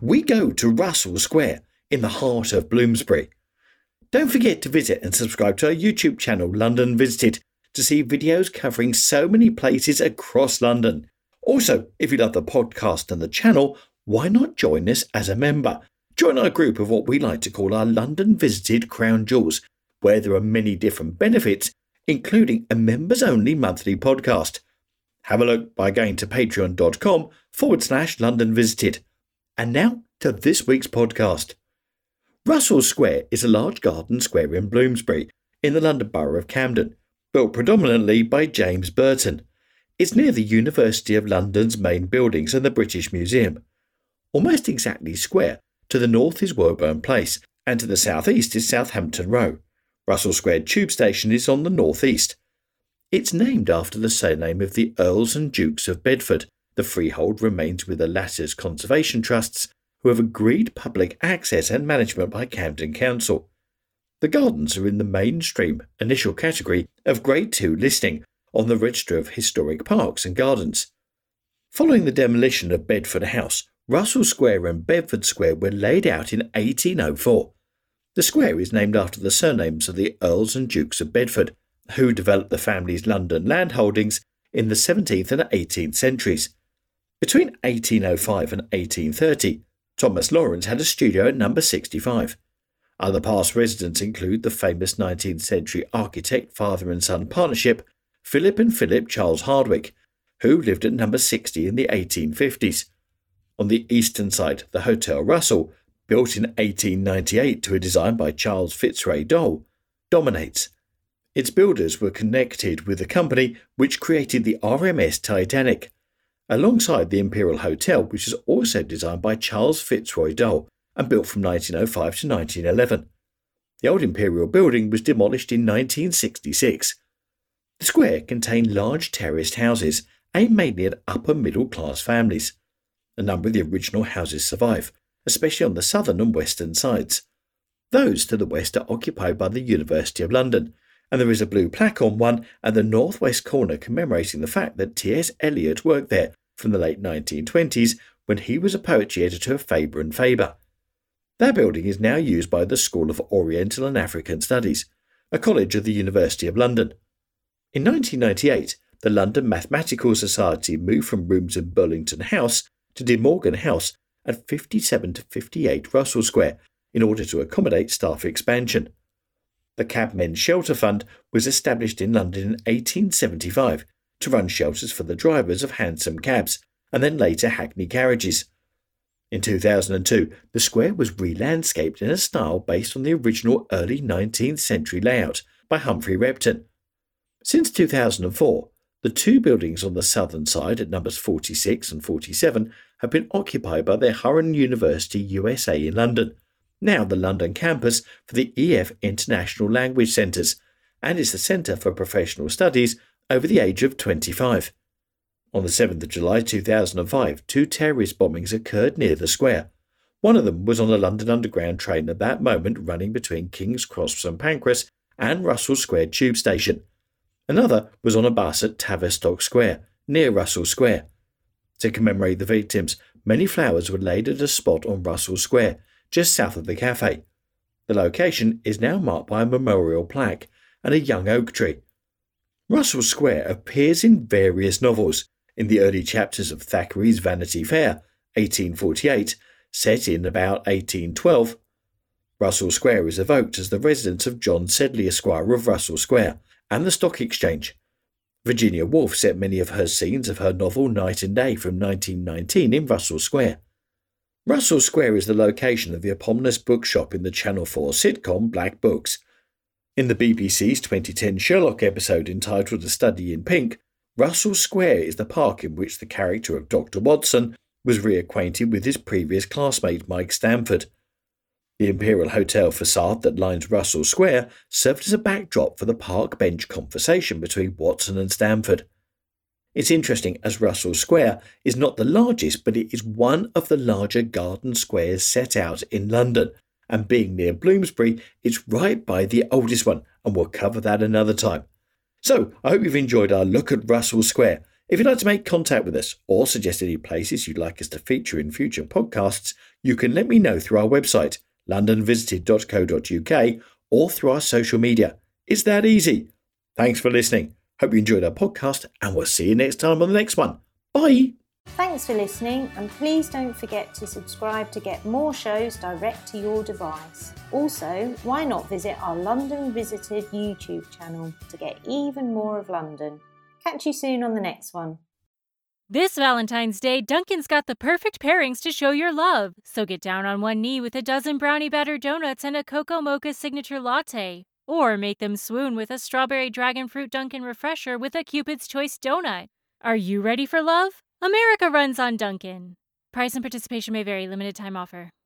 we go to Russell Square in the heart of Bloomsbury. Don't forget to visit and subscribe to our YouTube channel, London Visited, to see videos covering so many places across London. Also, if you love the podcast and the channel, why not join us as a member? Join our group of what we like to call our London Visited Crown Jewels, where there are many different benefits, including a members only monthly podcast. Have a look by going to patreon.com forward slash London Visited. And now to this week's podcast. Russell Square is a large garden square in Bloomsbury, in the London Borough of Camden, built predominantly by James Burton. It's near the University of London's main buildings and the British Museum. Almost exactly square, to the north is Woburn Place, and to the southeast is Southampton Row. Russell Square tube station is on the northeast. It's named after the surname of the Earls and Dukes of Bedford, the freehold remains with the latter's conservation trusts, who have agreed public access and management by Camden Council. The gardens are in the mainstream initial category of Grade 2 listing on the Register of Historic Parks and Gardens. Following the demolition of Bedford House, Russell Square and Bedford Square were laid out in 1804. The square is named after the surnames of the Earls and Dukes of Bedford, who developed the family's London landholdings in the 17th and 18th centuries. Between 1805 and 1830, Thomas Lawrence had a studio at number 65. Other past residents include the famous 19th century architect father and son partnership, Philip and Philip Charles Hardwick, who lived at number 60 in the 1850s. On the eastern side, the Hotel Russell, built in 1898 to a design by Charles Fitzroy Doll, dominates. Its builders were connected with the company which created the RMS Titanic, alongside the Imperial Hotel, which was also designed by Charles Fitzroy Doll and built from 1905 to 1911. The old Imperial building was demolished in 1966. The square contained large terraced houses aimed mainly at upper middle class families. A number of the original houses survive, especially on the southern and western sides. Those to the west are occupied by the University of London, and there is a blue plaque on one at the northwest corner commemorating the fact that T.S. Eliot worked there from the late 1920s when he was a poetry editor of Faber and Faber. That building is now used by the School of Oriental and African Studies, a college of the University of London. In 1998, the London Mathematical Society moved from rooms in Burlington House to De Morgan House at 57 to 58 Russell Square in order to accommodate staff expansion. The Cabmen's Shelter Fund was established in London in 1875 to run shelters for the drivers of hansom cabs and then later hackney carriages. In 2002, the square was re landscaped in a style based on the original early 19th century layout by Humphry Repton. Since 2004, the two buildings on the southern side at numbers 46 and 47 have been occupied by the Huron University USA in London, now the London campus for the EF International Language Centres, and is the Centre for Professional Studies over the age of 25. On the 7th of July 2005, two terrorist bombings occurred near the square. One of them was on a London Underground train at that moment running between King's Cross St Pancras and Russell Square tube station. Another was on a bus at Tavistock Square, near Russell Square. To commemorate the victims, many flowers were laid at a spot on Russell Square, just south of the cafe. The location is now marked by a memorial plaque and a young oak tree. Russell Square appears in various novels. In the early chapters of Thackeray's Vanity Fair, 1848, set in about 1812. Russell Square is evoked as the residence of John Sedley Esquire of Russell Square and the Stock Exchange. Virginia Woolf set many of her scenes of her novel Night and Day from 1919 in Russell Square. Russell Square is the location of the eponymous bookshop in the Channel 4 sitcom Black Books. In the BBC's 2010 Sherlock episode entitled A Study in Pink, Russell Square is the park in which the character of Dr. Watson was reacquainted with his previous classmate Mike Stamford. The Imperial Hotel facade that lines Russell Square served as a backdrop for the park bench conversation between Watson and Stamford. It's interesting as Russell Square is not the largest, but it is one of the larger garden squares set out in London. And being near Bloomsbury, it's right by the oldest one, and we'll cover that another time. So, I hope you've enjoyed our look at Russell Square. If you'd like to make contact with us or suggest any places you'd like us to feature in future podcasts, you can let me know through our website, londonvisited.co.uk, or through our social media. It's that easy. Thanks for listening. Hope you enjoyed our podcast, and we'll see you next time on the next one. Bye. Thanks for listening, and please don't forget to subscribe to get more shows direct to your device. Also, why not visit our London Visited YouTube channel to get even more of London? Catch you soon on the next one. This Valentine's Day, Dunkin's got the perfect pairings to show your love. So get down on one knee with a dozen brownie batter donuts and a cocoa mocha signature latte. Or make them swoon with a strawberry dragon fruit Dunkin' refresher with a Cupid's Choice donut. Are you ready for love? America runs on Dunkin'. Price and participation may vary, limited time offer.